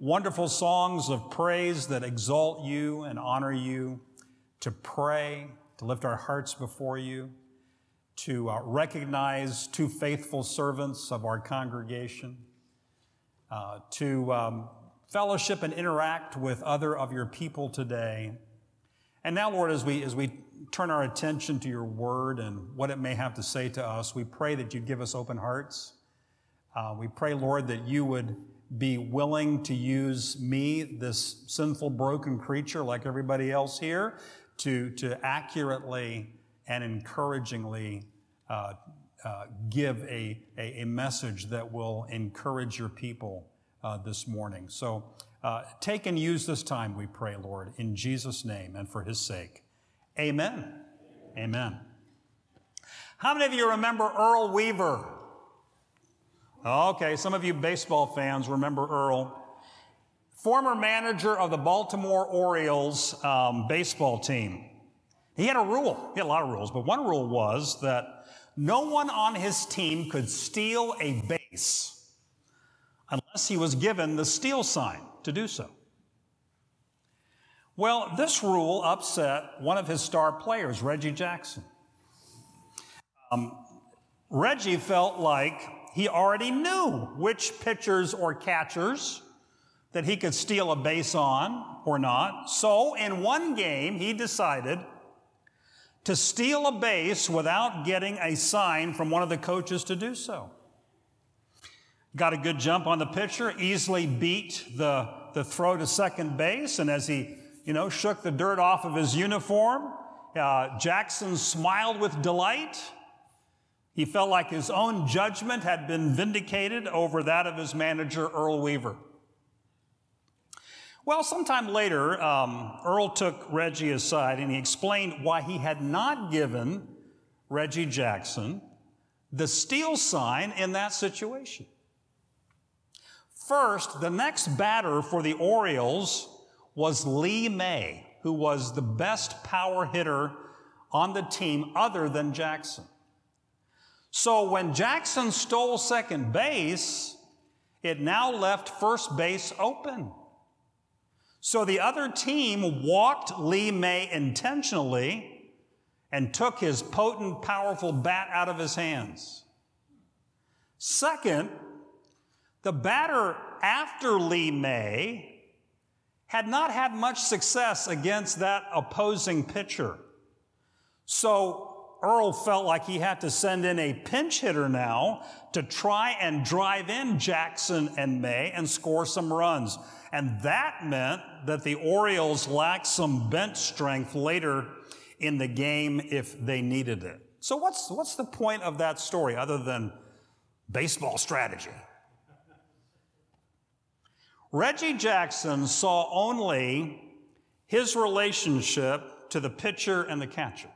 wonderful songs of praise that exalt you and honor you, to pray, to lift our hearts before you, to uh, recognize two faithful servants of our congregation, uh, to um, fellowship and interact with other of your people today. And now, Lord, as we, as we turn our attention to your word and what it may have to say to us, we pray that you'd give us open hearts. Uh, we pray, Lord, that you would be willing to use me, this sinful, broken creature like everybody else here, to, to accurately and encouragingly uh, uh, give a, a, a, message that will encourage your people uh, this morning. So uh, take and use this time, we pray, Lord, in Jesus' name and for his sake. Amen. Amen. How many of you remember Earl Weaver? Okay, some of you baseball fans remember Earl. Former manager of the Baltimore Orioles um, baseball team. He had a rule. He had a lot of rules, but one rule was that no one on his team could steal a base unless he was given the steal sign to do so. Well, this rule upset one of his star players, Reggie Jackson. Um, Reggie felt like he already knew which pitchers or catchers that he could steal a base on or not. So in one game, he decided to steal a base without getting a sign from one of the coaches to do so. Got a good jump on the pitcher, easily beat the, the throw to second base, and as he, you know, shook the dirt off of his uniform, uh, Jackson smiled with delight he felt like his own judgment had been vindicated over that of his manager, Earl Weaver. Well, sometime later, um, Earl took Reggie aside and he explained why he had not given Reggie Jackson the steal sign in that situation. First, the next batter for the Orioles was Lee May, who was the best power hitter on the team other than Jackson. So when Jackson stole second base, it now left first base open. So the other team walked Lee May intentionally and took his potent, powerful bat out of his hands. Second, the batter after Lee May had not had much success against that opposing pitcher. So Earl felt like he had to send in a pinch hitter now to try and drive in Jackson and May and score some runs. And that meant that the Orioles lacked some bench strength later in the game if they needed it. So what's, what's the point of that story other than baseball strategy? Reggie Jackson saw only his relationship to the pitcher and the catcher.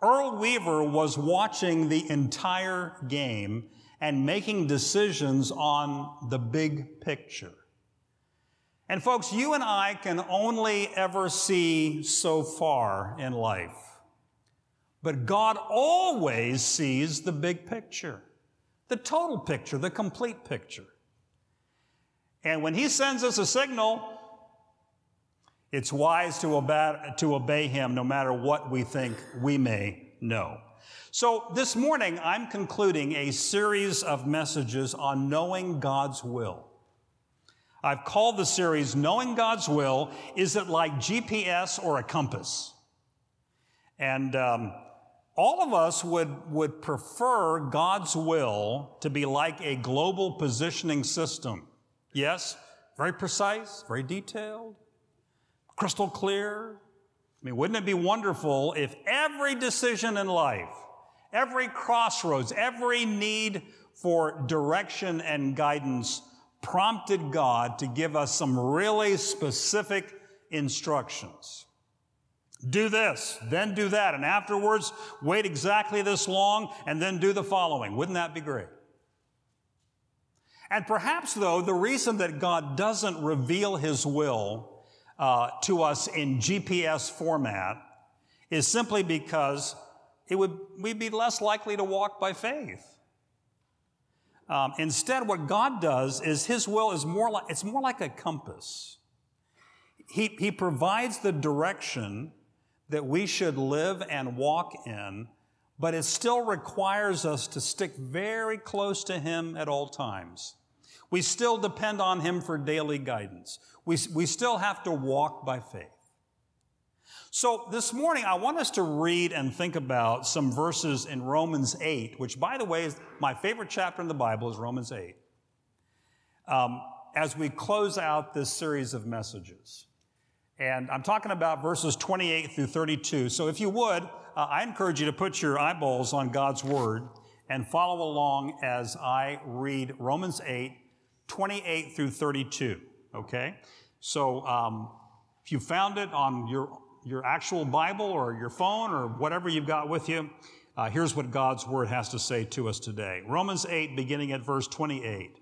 Earl Weaver was watching the entire game and making decisions on the big picture. And folks, you and I can only ever see so far in life. But God always sees the big picture, the total picture, the complete picture. And when He sends us a signal, it's wise to obey, to obey him no matter what we think we may know. So this morning, I'm concluding a series of messages on knowing God's will. I've called the series Knowing God's Will. Is it like GPS or a compass? And um, all of us would, would prefer God's will to be like a global positioning system. Yes, very precise, very detailed, crystal clear. I mean, wouldn't it be wonderful if every decision in life, every crossroads, every need for direction and guidance prompted God to give us some really specific instructions. Do this, then do that, and afterwards wait exactly this long and then do the following. Wouldn't that be great? And perhaps, though, the reason that God doesn't reveal His will uh, to us in GPS format is simply because it would, we'd be less likely to walk by faith. Um, instead, what God does is His will is more like, it's more like a compass. He, he provides the direction that we should live and walk in, but it still requires us to stick very close to Him at all times. We still depend on Him for daily guidance. We, we still have to walk by faith. So this morning, I want us to read and think about some verses in Romans 8, which, by the way, is my favorite chapter in the Bible is Romans 8. Um, as we close out this series of messages. And I'm talking about verses 28 through 32. So if you would, uh, I encourage you to put your eyeballs on God's Word and follow along as I read Romans 8, 28 through 32. Okay? So um, if you found it on your your actual Bible or your phone or whatever you've got with you, uh, here's what God's Word has to say to us today. Romans 8, beginning at verse 28.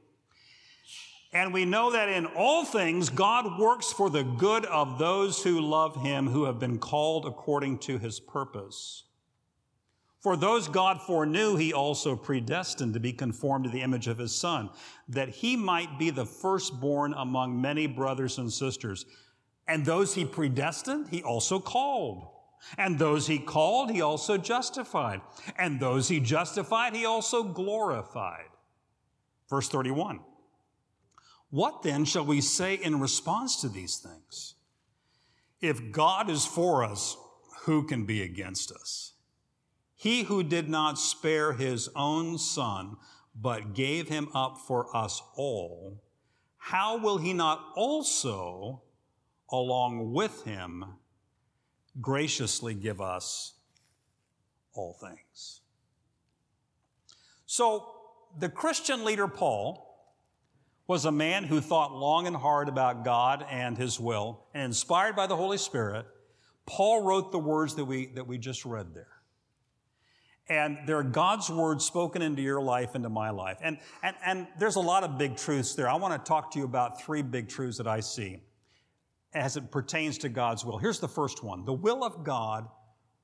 And we know that in all things God works for the good of those who love Him, who have been called according to His purpose. For those God foreknew, He also predestined to be conformed to the image of His Son, that He might be the firstborn among many brothers and sisters. And those he predestined, he also called. And those he called, he also justified. And those he justified, he also glorified. Verse 31. What then shall we say in response to these things? If God is for us, who can be against us? He who did not spare his own son, but gave him up for us all, how will he not also along with him, graciously give us all things. So, the Christian leader Paul was a man who thought long and hard about God and his will, and inspired by the Holy Spirit, Paul wrote the words that we, that we just read there. And they're God's words spoken into your life, into my life. And, and, and there's a lot of big truths there. I want to talk to you about three big truths that I see as it pertains to God's will. Here's the first one the will of God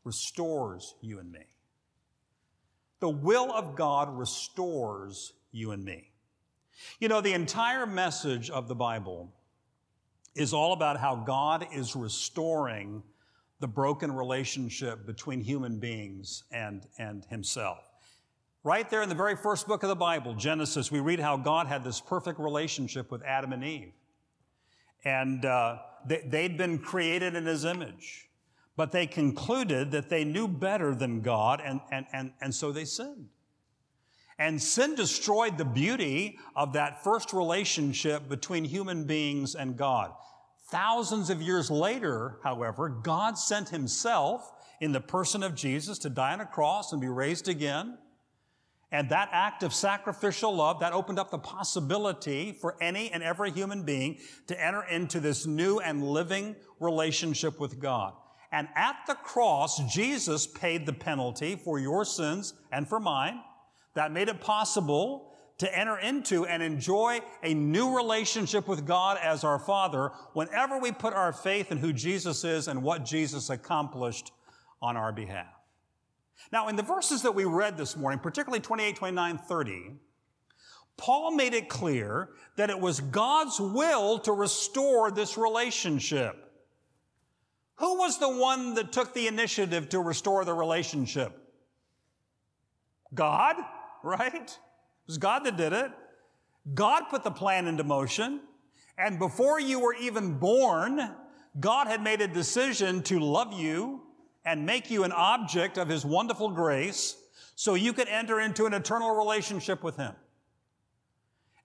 restores you and me. The will of God restores you and me. You know, the entire message of the Bible is all about how God is restoring the broken relationship between human beings and, and Himself. Right there in the very first book of the Bible, Genesis, we read how God had this perfect relationship with Adam and Eve. And uh, they, had been created in his image. But they concluded that they knew better than God, and, and, and, and so they sinned. And sin destroyed the beauty of that first relationship between human beings and God. Thousands of years later, however, God sent himself in the person of Jesus to die on a cross and be raised again. And that act of sacrificial love, that opened up the possibility for any and every human being to enter into this new and living relationship with God. And at the cross, Jesus paid the penalty for your sins and for mine. That made it possible to enter into and enjoy a new relationship with God as our Father whenever we put our faith in who Jesus is and what Jesus accomplished on our behalf. Now, in the verses that we read this morning, particularly 28, 29, 30, Paul made it clear that it was God's will to restore this relationship. Who was the one that took the initiative to restore the relationship? God, right? It was God that did it. God put the plan into motion. And before you were even born, God had made a decision to love you and make you an object of His wonderful grace so you could enter into an eternal relationship with Him.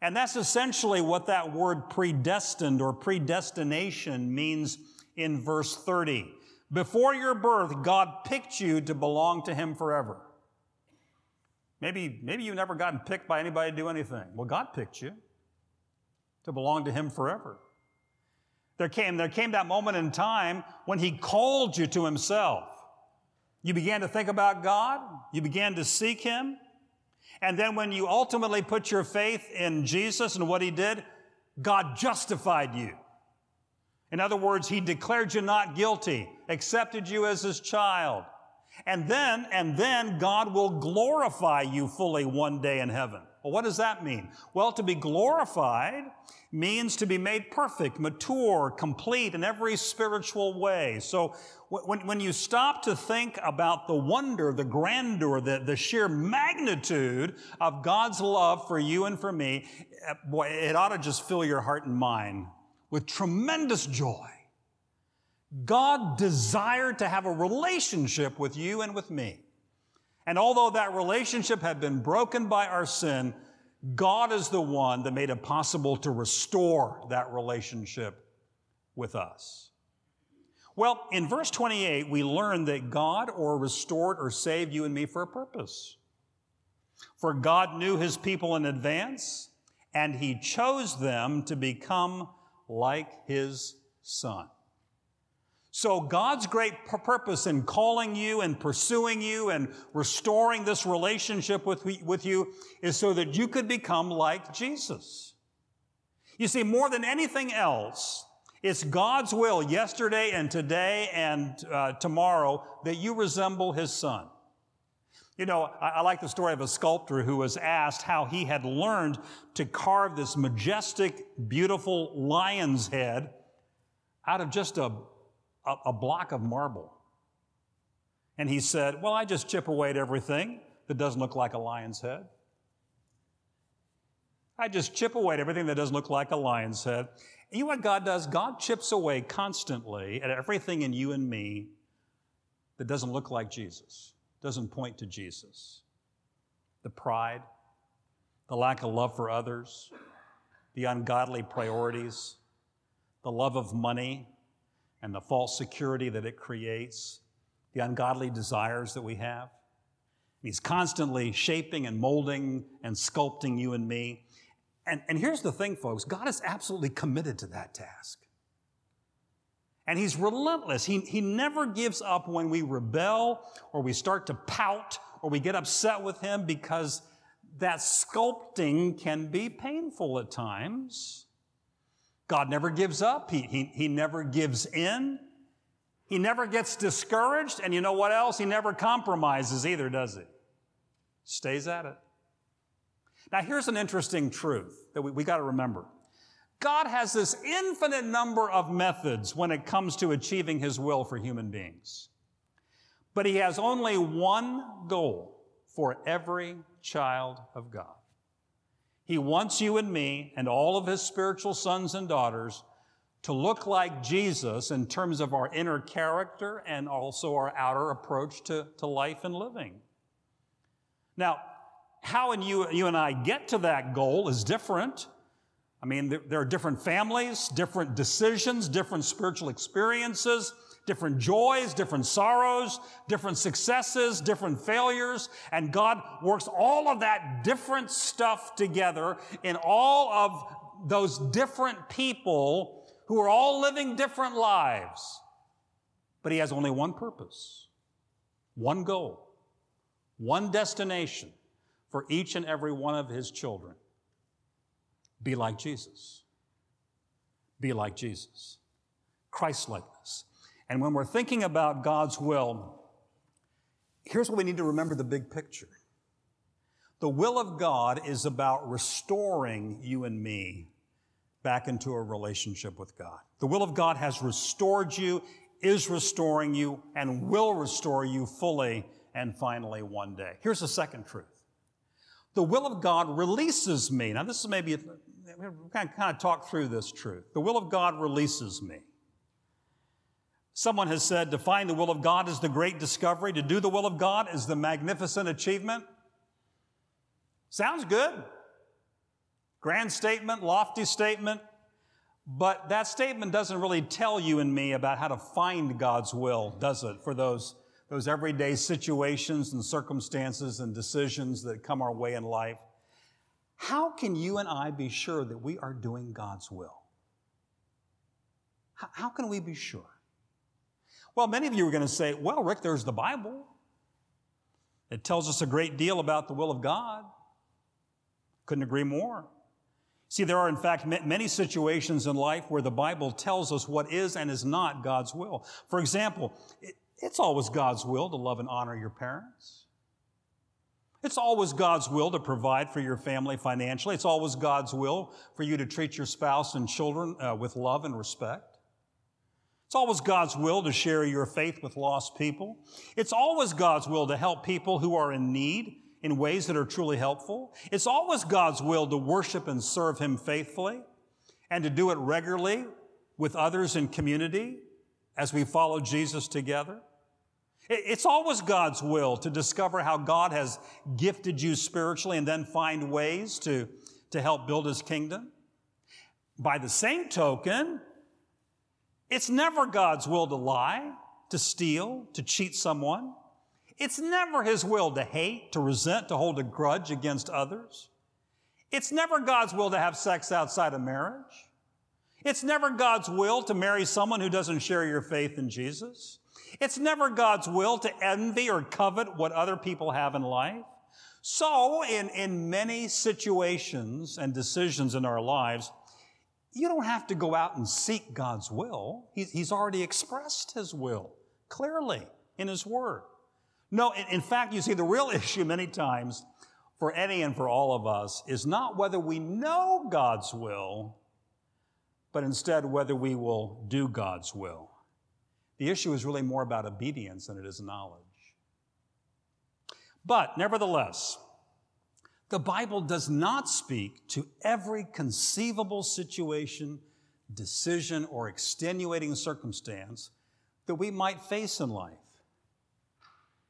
And that's essentially what that word predestined or predestination means in verse 30. Before your birth, God picked you to belong to Him forever. Maybe, maybe you've never gotten picked by anybody to do anything. Well, God picked you. to belong to Him forever. There came, there came that moment in time when He called you to Himself. You began to think about God. You began to seek Him. And then when you ultimately put your faith in Jesus and what He did, God justified you. In other words, He declared you not guilty, accepted you as His child. And then, and then God will glorify you fully one day in heaven. Well, what does that mean? Well, to be glorified means to be made perfect, mature, complete in every spiritual way. So when, when you stop to think about the wonder, the grandeur, the, the sheer magnitude of God's love for you and for me, eh, boy, it ought to just fill your heart and mind with tremendous joy. God desired to have a relationship with you and with me. And although that relationship had been broken by our sin, God is the one that made it possible to restore that relationship with us. Well, in verse 28, we learn that God or restored or saved you and me for a purpose. For God knew his people in advance, and he chose them to become like his son. So God's great purpose in calling you and pursuing you and restoring this relationship with, with you is so that you could become like Jesus. You see, more than anything else, it's God's will yesterday and today and uh, tomorrow that you resemble his son. You know, I, I, like the story of a sculptor who was asked how he had learned to carve this majestic, beautiful lion's head out of just a a, a block of marble. And he said, Well, I just chip away at everything that doesn't look like a lion's head. I just chip away at everything that doesn't look like a lion's head. And you know what God does? God chips away constantly at everything in you and me that doesn't look like Jesus, doesn't point to Jesus. The pride, the lack of love for others, the ungodly priorities, the love of money, and the false security that it creates, the ungodly desires that we have. He's constantly shaping and molding and sculpting you and me. And, and here's the thing, folks God is absolutely committed to that task. And He's relentless. He, he never gives up when we rebel or we start to pout or we get upset with Him because that sculpting can be painful at times. God never gives up. He, he, he never gives in. He never gets discouraged. And you know what else? He never compromises either, does he? Stays at it. Now, here's an interesting truth that we, we got to remember. God has this infinite number of methods when it comes to achieving his will for human beings. But he has only one goal for every child of God. He wants you and me and all of his spiritual sons and daughters to look like Jesus in terms of our inner character and also our outer approach to, to life and living. Now, how and you, you and I get to that goal is different. I mean, there, there are different families, different decisions, different spiritual experiences, different joys, different sorrows, different successes, different failures, and God works all of that different stuff together in all of those different people who are all living different lives. But He has only one purpose, one goal, one destination for each and every one of His children. Be like Jesus. Be like Jesus. Christ likeness. And when we're thinking about God's will, here's what we need to remember the big picture. The will of God is about restoring you and me back into a relationship with God. The will of God has restored you, is restoring you, and will restore you fully and finally one day. Here's the second truth. The will of God releases me. Now, this is maybe, we kind of talk through this truth. The will of God releases me. Someone has said to find the will of God is the great discovery, to do the will of God is the magnificent achievement. Sounds good. Grand statement, lofty statement, but that statement doesn't really tell you and me about how to find God's will, does it, for those, those everyday situations and circumstances and decisions that come our way in life. How can you and I be sure that we are doing God's will? How, how can we be sure? Well, many of you are going to say, well, Rick, there's the Bible. It tells us a great deal about the will of God. Couldn't agree more. See, there are, in fact, many situations in life where the Bible tells us what is and is not God's will. For example, it's always God's will to love and honor your parents. It's always God's will to provide for your family financially. It's always God's will for you to treat your spouse and children uh, with love and respect. It's always God's will to share your faith with lost people. It's always God's will to help people who are in need in ways that are truly helpful. It's always God's will to worship and serve Him faithfully and to do it regularly with others in community as we follow Jesus together. It's always God's will to discover how God has gifted you spiritually and then find ways to, to help build his kingdom. By the same token, it's never God's will to lie, to steal, to cheat someone. It's never his will to hate, to resent, to hold a grudge against others. It's never God's will to have sex outside of marriage. It's never God's will to marry someone who doesn't share your faith in Jesus. It's never God's will to envy or covet what other people have in life. So, in, in many situations and decisions in our lives, you don't have to go out and seek God's will. He's, already expressed His will clearly in His Word. No, in fact, you see, the real issue many times for any and for all of us is not whether we know God's will, but instead whether we will do God's will. The issue is really more about obedience than it is knowledge. But nevertheless, the Bible does not speak to every conceivable situation, decision, or extenuating circumstance that we might face in life.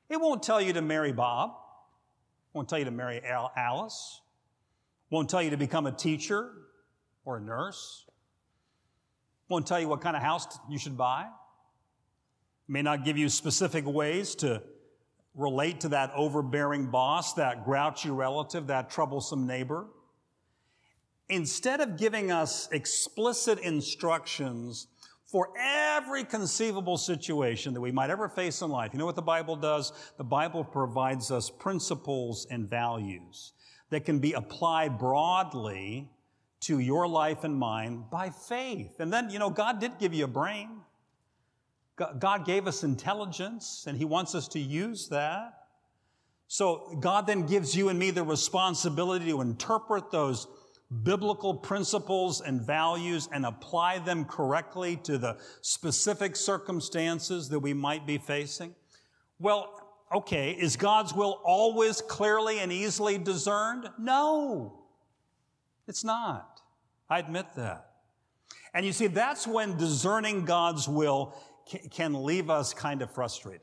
It won't tell you to marry Bob, won't tell you to marry Alice, won't tell you to become a teacher or a nurse, won't tell you what kind of house you should buy. May not give you specific ways to relate to that overbearing boss, that grouchy relative, that troublesome neighbor. Instead of giving us explicit instructions for every conceivable situation that we might ever face in life, you know what the Bible does? The Bible provides us principles and values that can be applied broadly to your life and mine by faith. And then, you know, God did give you a brain. God gave us intelligence and He wants us to use that. So God then gives you and me the responsibility to interpret those biblical principles and values and apply them correctly to the specific circumstances that we might be facing. Well, okay, is God's will always clearly and easily discerned? No, it's not. I admit that. And you see, that's when discerning God's will can leave us kind of frustrated.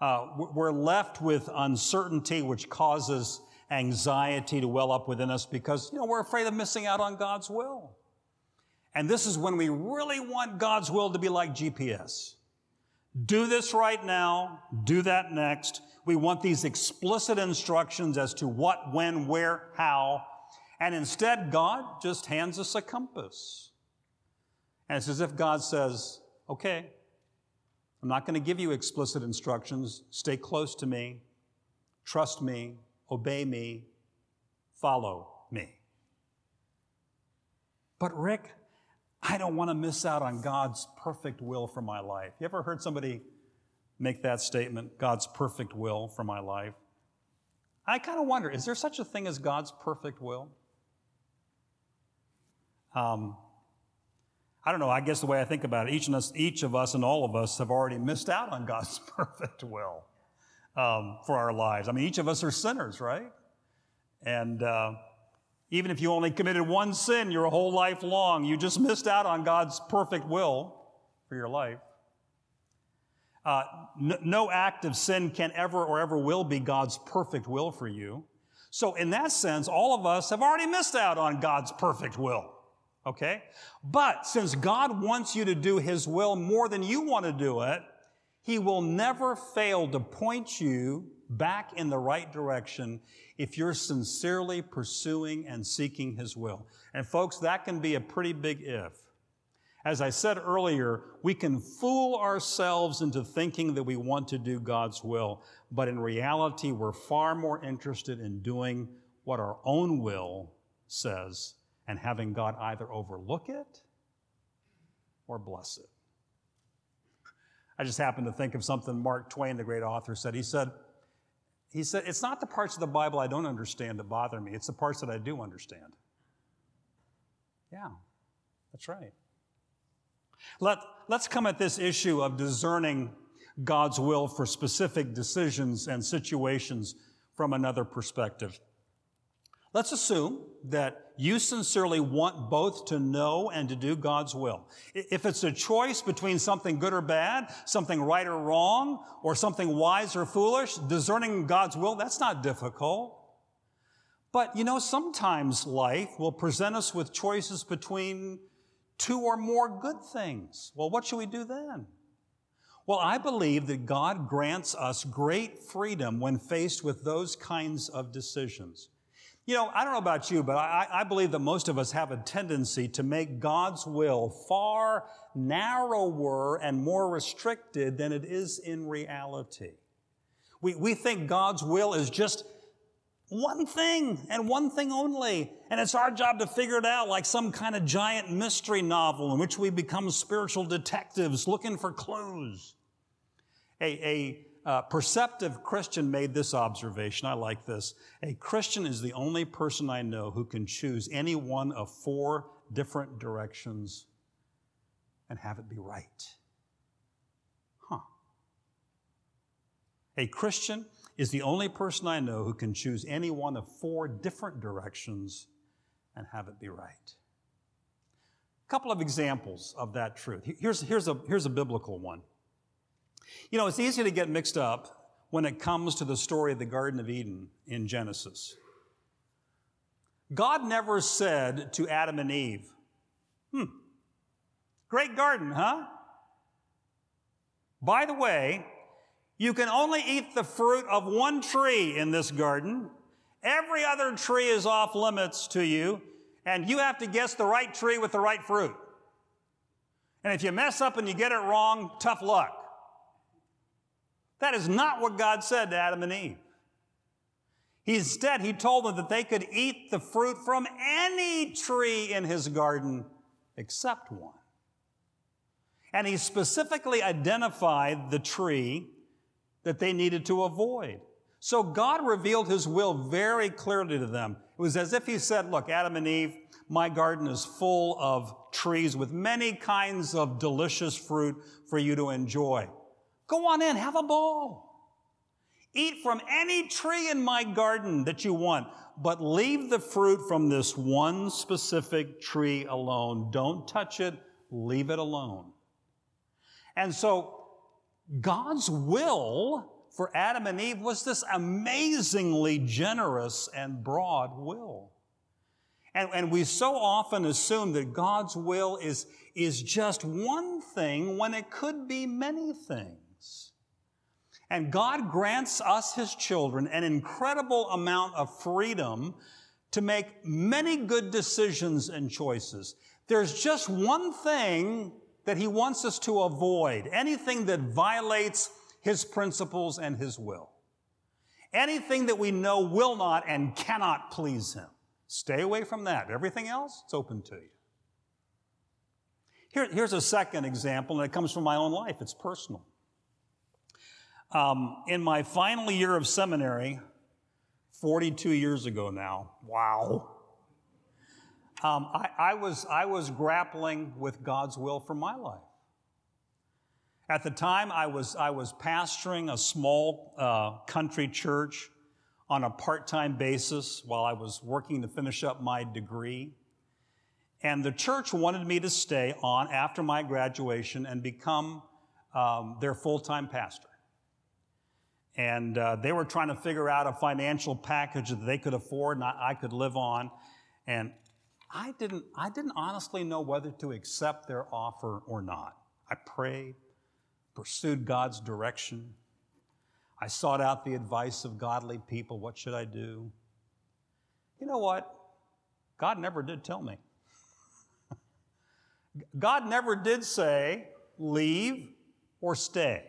Uh, we're left with uncertainty, which causes anxiety to well up within us because, you know, we're afraid of missing out on God's will. And this is when we really want God's will to be like GPS. Do this right now, do that next. We want these explicit instructions as to what, when, where, how. And instead, God just hands us a compass. And it's as if God says, okay, I'm not going to give you explicit instructions. Stay close to me, trust me, obey me, follow me. But, Rick, I don't want to miss out on God's perfect will for my life. You ever heard somebody make that statement, God's perfect will for my life? I kind of wonder is there such a thing as God's perfect will? Um, I don't know, I guess the way I think about it, each of us, each of us and all of us have already missed out on God's perfect will um, for our lives. I mean, each of us are sinners, right? And uh, even if you only committed one sin your whole life long, you just missed out on God's perfect will for your life. Uh, no act of sin can ever or ever will be God's perfect will for you. So, in that sense, all of us have already missed out on God's perfect will. Okay? But since God wants you to do His will more than you want to do it, He will never fail to point you back in the right direction if you're sincerely pursuing and seeking His will. And folks, that can be a pretty big if. As I said earlier, we can fool ourselves into thinking that we want to do God's will, but in reality, we're far more interested in doing what our own will says and having God either overlook it or bless it. I just happened to think of something Mark Twain, the great author, said. He said, he said, It's not the parts of the Bible I don't understand that bother me, it's the parts that I do understand. Yeah, that's right. Let, let's come at this issue of discerning God's will for specific decisions and situations from another perspective. Let's assume that you sincerely want both to know and to do God's will. If it's a choice between something good or bad, something right or wrong, or something wise or foolish, discerning God's will, that's not difficult. But you know, sometimes life will present us with choices between two or more good things. Well, what should we do then? Well, I believe that God grants us great freedom when faced with those kinds of decisions. You know, I don't know about you, but I, I, believe that most of us have a tendency to make God's will far narrower and more restricted than it is in reality. We, we think God's will is just one thing and one thing only. And it's our job to figure it out like some kind of giant mystery novel in which we become spiritual detectives looking for clues. A, a uh, perceptive Christian made this observation. I like this. A Christian is the only person I know who can choose any one of four different directions and have it be right. Huh. A Christian is the only person I know who can choose any one of four different directions and have it be right. A couple of examples of that truth. Here's, here's, a, here's a biblical one. You know, it's easy to get mixed up when it comes to the story of the Garden of Eden in Genesis. God never said to Adam and Eve, hmm, great garden, huh? By the way, you can only eat the fruit of one tree in this garden. Every other tree is off limits to you, and you have to guess the right tree with the right fruit. And if you mess up and you get it wrong, tough luck. That is not what God said to Adam and Eve. Instead, he told them that they could eat the fruit from any tree in his garden except one. And he specifically identified the tree that they needed to avoid. So God revealed his will very clearly to them. It was as if he said, Look, Adam and Eve, my garden is full of trees with many kinds of delicious fruit for you to enjoy. Go on in, have a ball. Eat from any tree in my garden that you want, but leave the fruit from this one specific tree alone. Don't touch it, leave it alone. And so God's will for Adam and Eve was this amazingly generous and broad will. And, and we so often assume that God's will is, is just one thing when it could be many things. And God grants us, His children, an incredible amount of freedom to make many good decisions and choices. There's just one thing that he wants us to avoid, anything that violates his principles and his will. Anything that we know will not and cannot please him. Stay away from that. Everything else, it's open to you. Here, here's a second example, and it comes from my own life. It's personal. Um, in my final year of seminary, 42 years ago now, wow, um, I, I, was, I was grappling with God's will for my life. At the time, I was, I was pastoring a small uh, country church on a part time basis while I was working to finish up my degree. And the church wanted me to stay on after my graduation and become um, their full time pastor. And uh, they were trying to figure out a financial package that they could afford and I, I could live on. And I didn't, I didn't honestly know whether to accept their offer or not. I prayed, pursued God's direction. I sought out the advice of godly people. What should I do? You know what? God never did tell me. God never did say, leave or stay.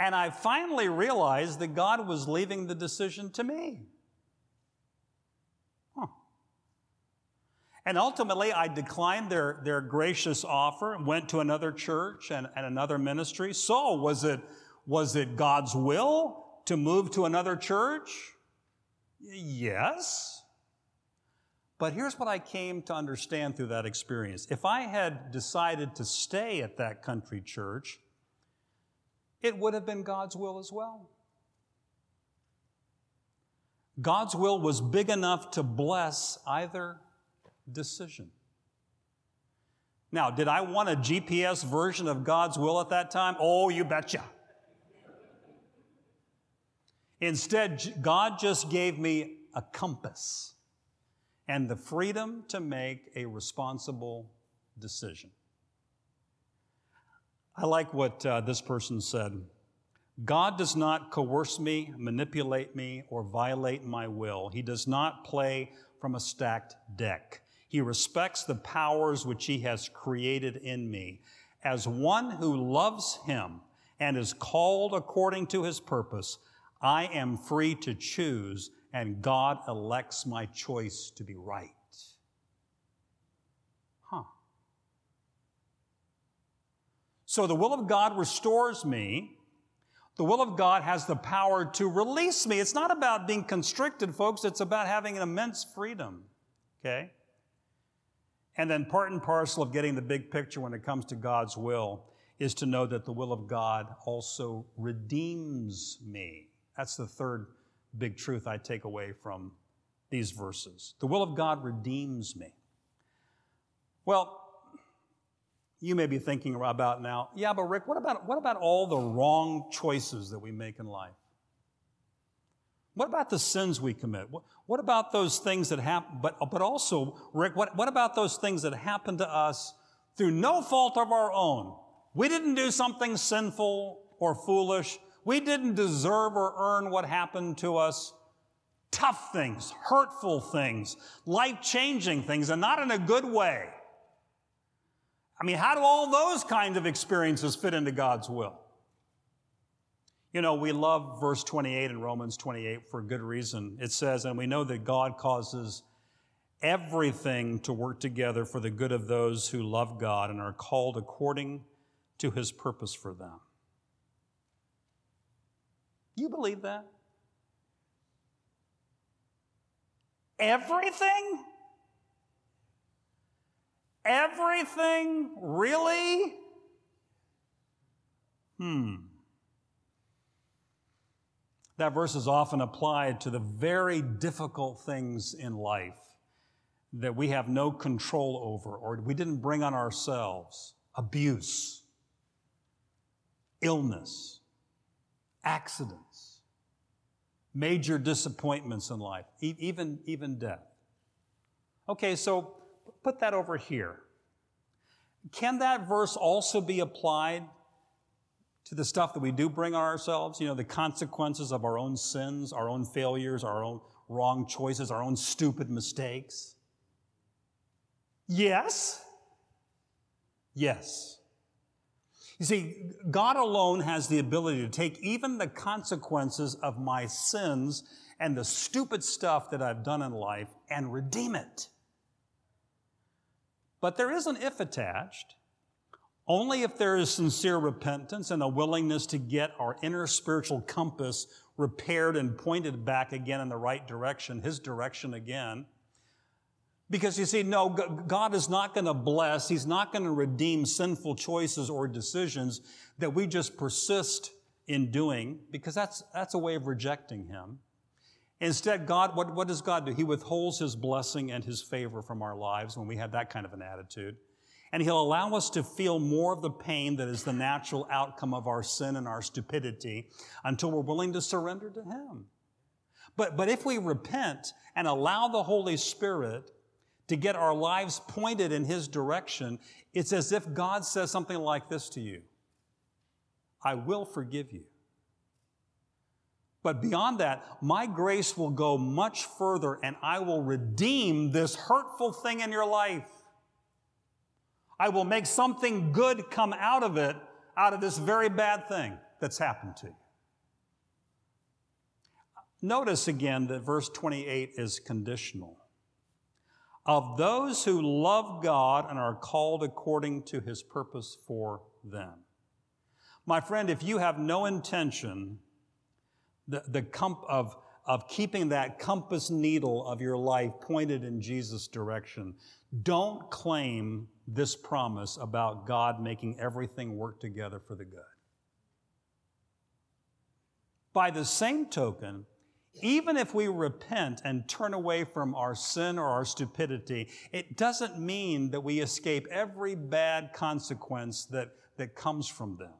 And I finally realized that God was leaving the decision to me. Huh. And ultimately, I declined their, their gracious offer and went to another church and, and another ministry. So, was it, was it God's will to move to another church? Yes. But here's what I came to understand through that experience. If I had decided to stay at that country church, it would have been God's will as well. God's will was big enough to bless either decision. Now, did I want a GPS version of God's will at that time? Oh, you betcha. Instead, God just gave me a compass and the freedom to make a responsible decision. I like what uh, this person said. God does not coerce me, manipulate me, or violate my will. He does not play from a stacked deck. He respects the powers which He has created in me. As one who loves Him and is called according to His purpose, I am free to choose and God elects my choice to be right. Huh. So the will of God restores me. The will of God has the power to release me. It's not about being constricted, folks. It's about having an immense freedom. Okay? And then part and parcel of getting the big picture when it comes to God's will is to know that the will of God also redeems me. That's the third big truth I take away from these verses. The will of God redeems me. Well, you may be thinking about now, yeah, but Rick, what about, what about all the wrong choices that we make in life? What about the sins we commit? What, what about those things that happen? But, but also, Rick, what, what about those things that happen to us through no fault of our own? We didn't do something sinful or foolish. We didn't deserve or earn what happened to us. Tough things, hurtful things, life changing things, and not in a good way. I mean, how do all those kinds of experiences fit into God's will? You know, we love verse 28 in Romans 28 for good reason. It says, and we know that God causes everything to work together for the good of those who love God and are called according to his purpose for them. You believe that? Everything? Everything? Really? Hmm. That verse is often applied to the very difficult things in life that we have no control over or we didn't bring on ourselves abuse, illness, accidents, major disappointments in life, even, even death. Okay, so put that over here. Can that verse also be applied to the stuff that we do bring on ourselves? You know, the consequences of our own sins, our own failures, our own wrong choices, our own stupid mistakes? Yes. Yes. You see, God alone has the ability to take even the consequences of my sins and the stupid stuff that I've done in life and redeem it. But there is an if attached. Only if there is sincere repentance and a willingness to get our inner spiritual compass repaired and pointed back again in the right direction, His direction again, because you see, no, God is not going to bless, He's not going to redeem sinful choices or decisions that we just persist in doing, because that's, that's a way of rejecting Him. Instead, God, what, what does God do? He withholds His blessing and His favor from our lives when we have that kind of an attitude. And He'll allow us to feel more of the pain that is the natural outcome of our sin and our stupidity until we're willing to surrender to Him. But, but if we repent and allow the Holy Spirit to get our lives pointed in His direction, it's as if God says something like this to you I will forgive you. But beyond that, my grace will go much further and I will redeem this hurtful thing in your life. I will make something good come out of it, out of this very bad thing that's happened to you. Notice again that verse 28 is conditional. Of those who love God and are called according to his purpose for them. My friend, if you have no intention the, the comp of, of keeping that compass needle of your life pointed in Jesus' direction, don't claim this promise about God making everything work together for the good. By the same token, even if we repent and turn away from our sin or our stupidity, it doesn't mean that we escape every bad consequence that, that comes from them.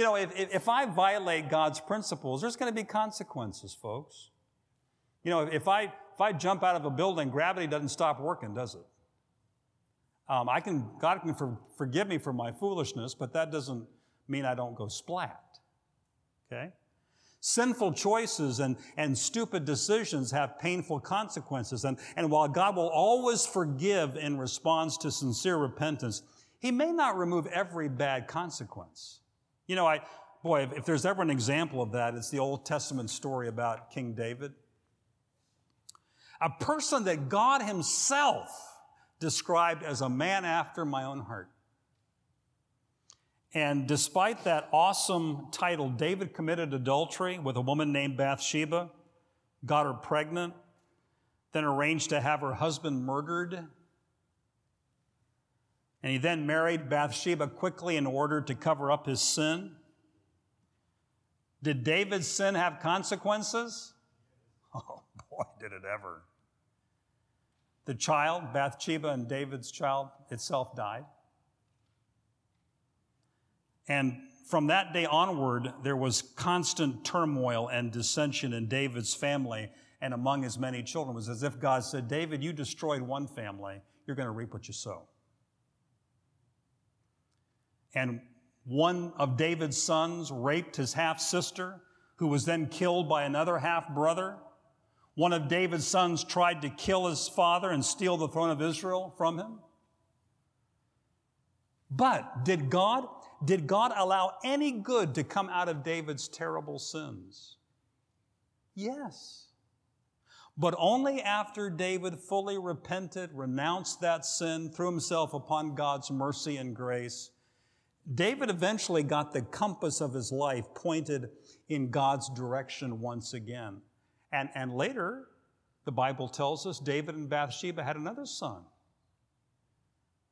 You know, if, if I violate God's principles, there's going to be consequences, folks. You know, if I, if I jump out of a building, gravity doesn't stop working, does it? Um, I can, God can for, forgive me for my foolishness, but that doesn't mean I don't go splat. Okay? Sinful choices and, and stupid decisions have painful consequences. And, and while God will always forgive in response to sincere repentance, He may not remove every bad consequence. You know, I, boy, if, if there's ever an example of that, it's the Old Testament story about King David. A person that God Himself described as a man after my own heart. And despite that awesome title, David committed adultery with a woman named Bathsheba, got her pregnant, then arranged to have her husband murdered. And he then married Bathsheba quickly in order to cover up his sin. Did David's sin have consequences? Oh boy, did it ever. The child, Bathsheba and David's child itself died. And from that day onward, there was constant turmoil and dissension in David's family and among his many children. It was as if God said, David, you destroyed one family, you're going to reap what you sow. And one of David's sons raped his half sister, who was then killed by another half brother. One of David's sons tried to kill his father and steal the throne of Israel from him. But did God did God allow any good to come out of David's terrible sins? Yes. But only after David fully repented, renounced that sin, threw himself upon God's mercy and grace, David eventually got the compass of his life pointed in God's direction once again. And, and later, the Bible tells us David and Bathsheba had another son.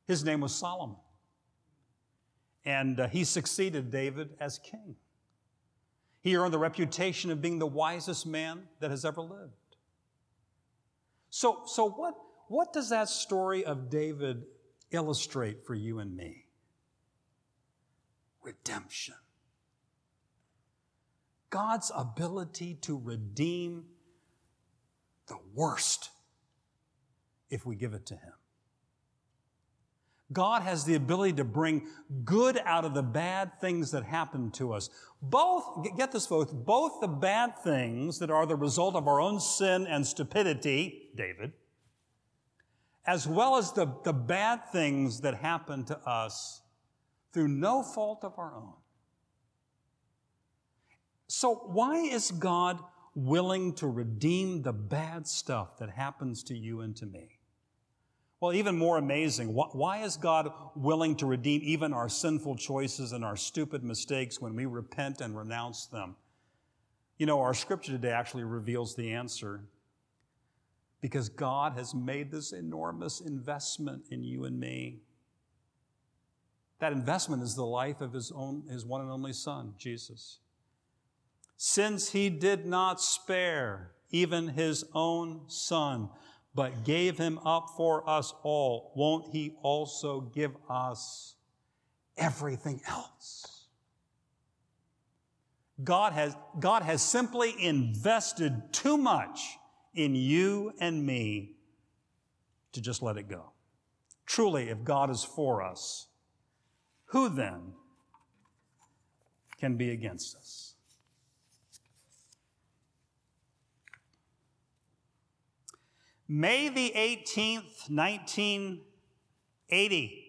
His name was Solomon and uh, he succeeded David as king. He earned the reputation of being the wisest man that has ever lived. So, so what, what does that story of David illustrate for you and me? Redemption. God's ability to redeem the worst if we give it to Him. God has the ability to bring good out of the bad things that happen to us. Both, get this folks, both the bad things that are the result of our own sin and stupidity, David, as well as the, the bad things that happen to us through no fault of our own. So why is God willing to redeem the bad stuff that happens to you and to me? Well, even more amazing, why is God willing to redeem even our sinful choices and our stupid mistakes when we repent and renounce them? You know, our scripture today actually reveals the answer. Because God has made this enormous investment in you and me. That investment is the life of his own, his one and only son, Jesus. Since he did not spare even his own son, but gave him up for us all, won't he also give us everything else? God has, God has simply invested too much in you and me to just let it go. Truly, if God is for us, who then can be against us? May the 18th, 1980.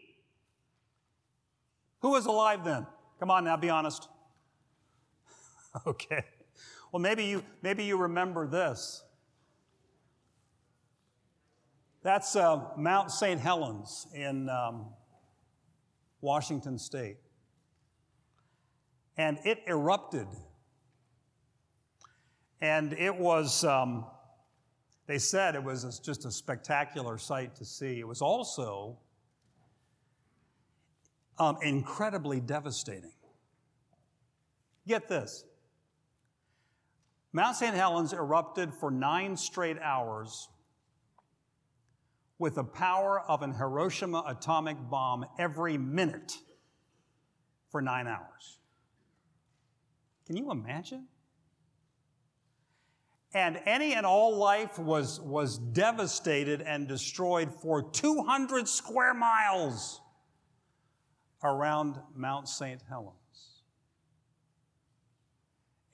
Who was alive then? Come on now, be honest. Okay. Well, maybe you, maybe you remember this. That's uh, Mount St. Helens in um, Washington State. And it erupted. And it was, um, they said it was just a spectacular sight to see. It was also um, incredibly devastating. Get this Mount St. Helens erupted for nine straight hours with the power of an Hiroshima atomic bomb every minute for nine hours. Can you imagine? And any and all life was, was devastated and destroyed for 200 square miles around Mount St. Helens.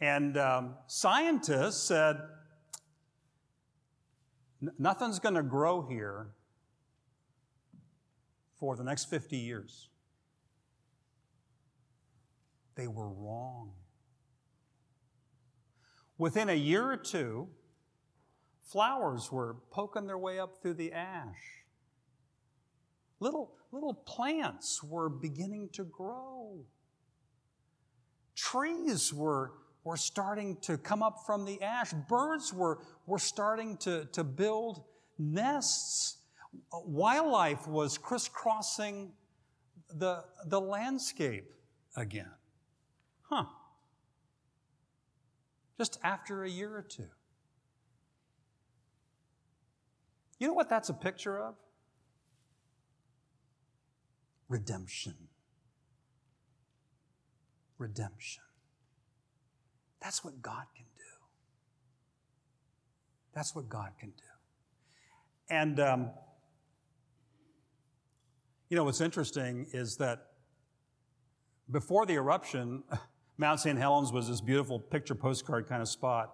And um, scientists said, nothing's going to grow here for the next 50 years. They were wrong. Within a year or two, flowers were poking their way up through the ash. Little, little plants were beginning to grow. Trees were, were starting to come up from the ash. Birds were, were starting to, to build nests. Wildlife was crisscrossing the, the landscape again. Huh. Just after a year or two. You know what that's a picture of? redemption. Redemption. That's what God can do. That's what God can do. And, um, you know, what's interesting is that before the eruption, Mount St. Helens was this beautiful picture postcard kind of spot.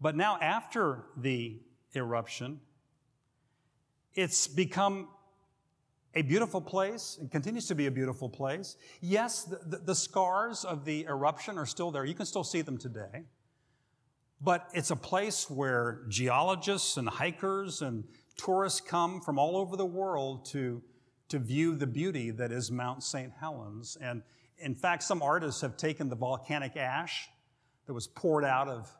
But now, after the eruption, it's become a beautiful place. It continues to be a beautiful place. Yes, the, the, the, scars of the eruption are still there. You can still see them today. But it's a place where geologists and hikers and tourists come from all over the world to, to view the beauty that is Mount St. Helens. And in fact, some artists have taken the volcanic ash that was poured out of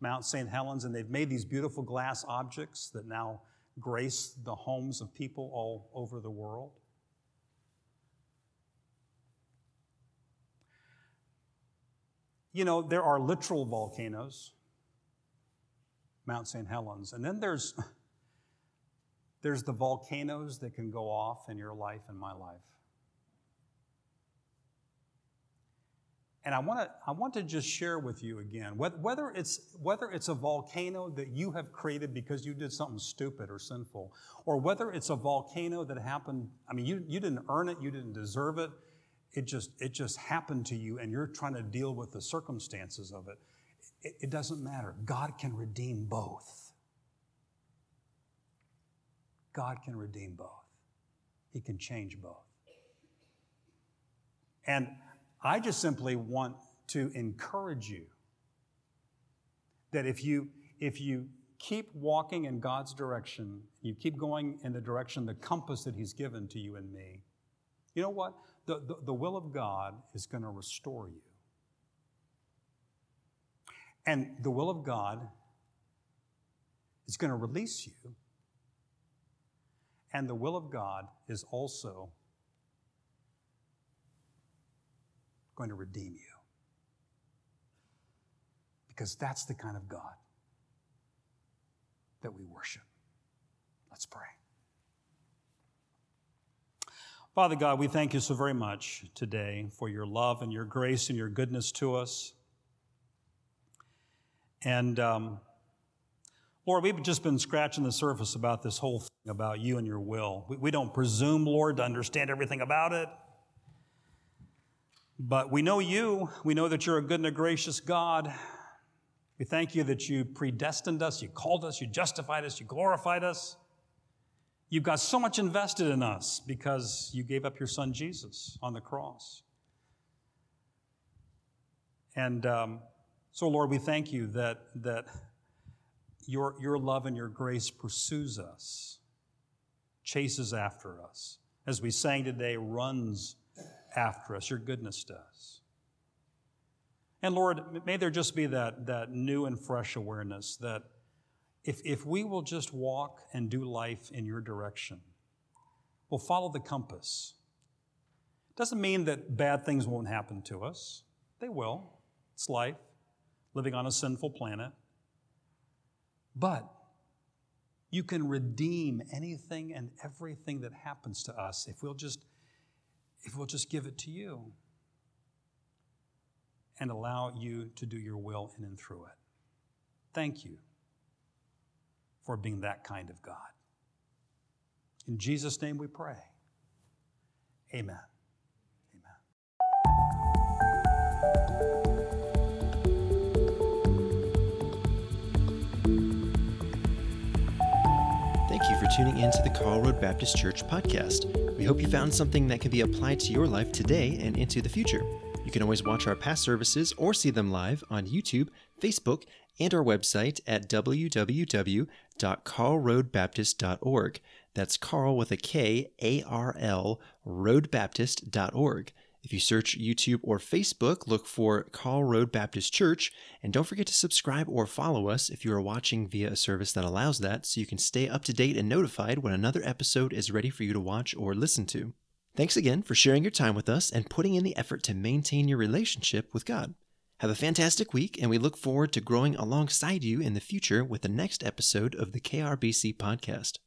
Mount St. Helens and they've made these beautiful glass objects that now grace the homes of people all over the world? You know, there are literal volcanoes, Mount St. Helens, and then there's there's the volcanoes that can go off in your life and my life. And I want to I want to just share with you again whether it's whether it's a volcano that you have created because you did something stupid or sinful, or whether it's a volcano that happened. I mean, you, you didn't earn it, you didn't deserve it. It just it just happened to you, and you're trying to deal with the circumstances of it. It, it doesn't matter. God can redeem both. God can redeem both. He can change both. And I just simply want to encourage you that if you, if you keep walking in God's direction, you keep going in the direction, the compass that He's given to you and me, you know what? The, the, the will of God is going to restore you. And the will of God is going to release you. And the will of God is also going to redeem you. Because that's the kind of God that we worship. Let's pray. Father God, we thank you so very much today for your love and your grace and your goodness to us. And um, Lord, we've just been scratching the surface about this whole thing about you and your will. We, we don't presume, Lord, to understand everything about it. But we know you. We know that you're a good and a gracious God. We thank you that you predestined us, you called us, you justified us, you glorified us. You've got so much invested in us because you gave up your son Jesus on the cross. And um, so, Lord, we thank you that, that your, your love and your grace pursues us, chases after us. As we sang today, runs after us. Your goodness does. And Lord, may there just be that, that new and fresh awareness that if, if we will just walk and do life in your direction, we'll follow the compass. Doesn't mean that bad things won't happen to us, they will. It's life, living on a sinful planet. But you can redeem anything and everything that happens to us if we'll just if we'll just give it to you and allow you to do your will in and through it. Thank you for being that kind of God. In Jesus' name we pray. Amen. Thank tuning in to the Karl Road Baptist Church podcast. We hope you found something that can be applied to your life today and into the future. You can always watch our past services or see them live on YouTube, Facebook, and our website at www.karlroadbaptist.org. That's Karl with a K, A R L, roadbaptist.org. If you search YouTube or Facebook, look for Karl Road Baptist Church, and don't forget to subscribe or follow us if you are watching via a service that allows that so you can stay up to date and notified when another episode is ready for you to watch or listen to. Thanks again for sharing your time with us and putting in the effort to maintain your relationship with God. Have a fantastic week, and we look forward to growing alongside you in the future with the next episode of the KRBC podcast.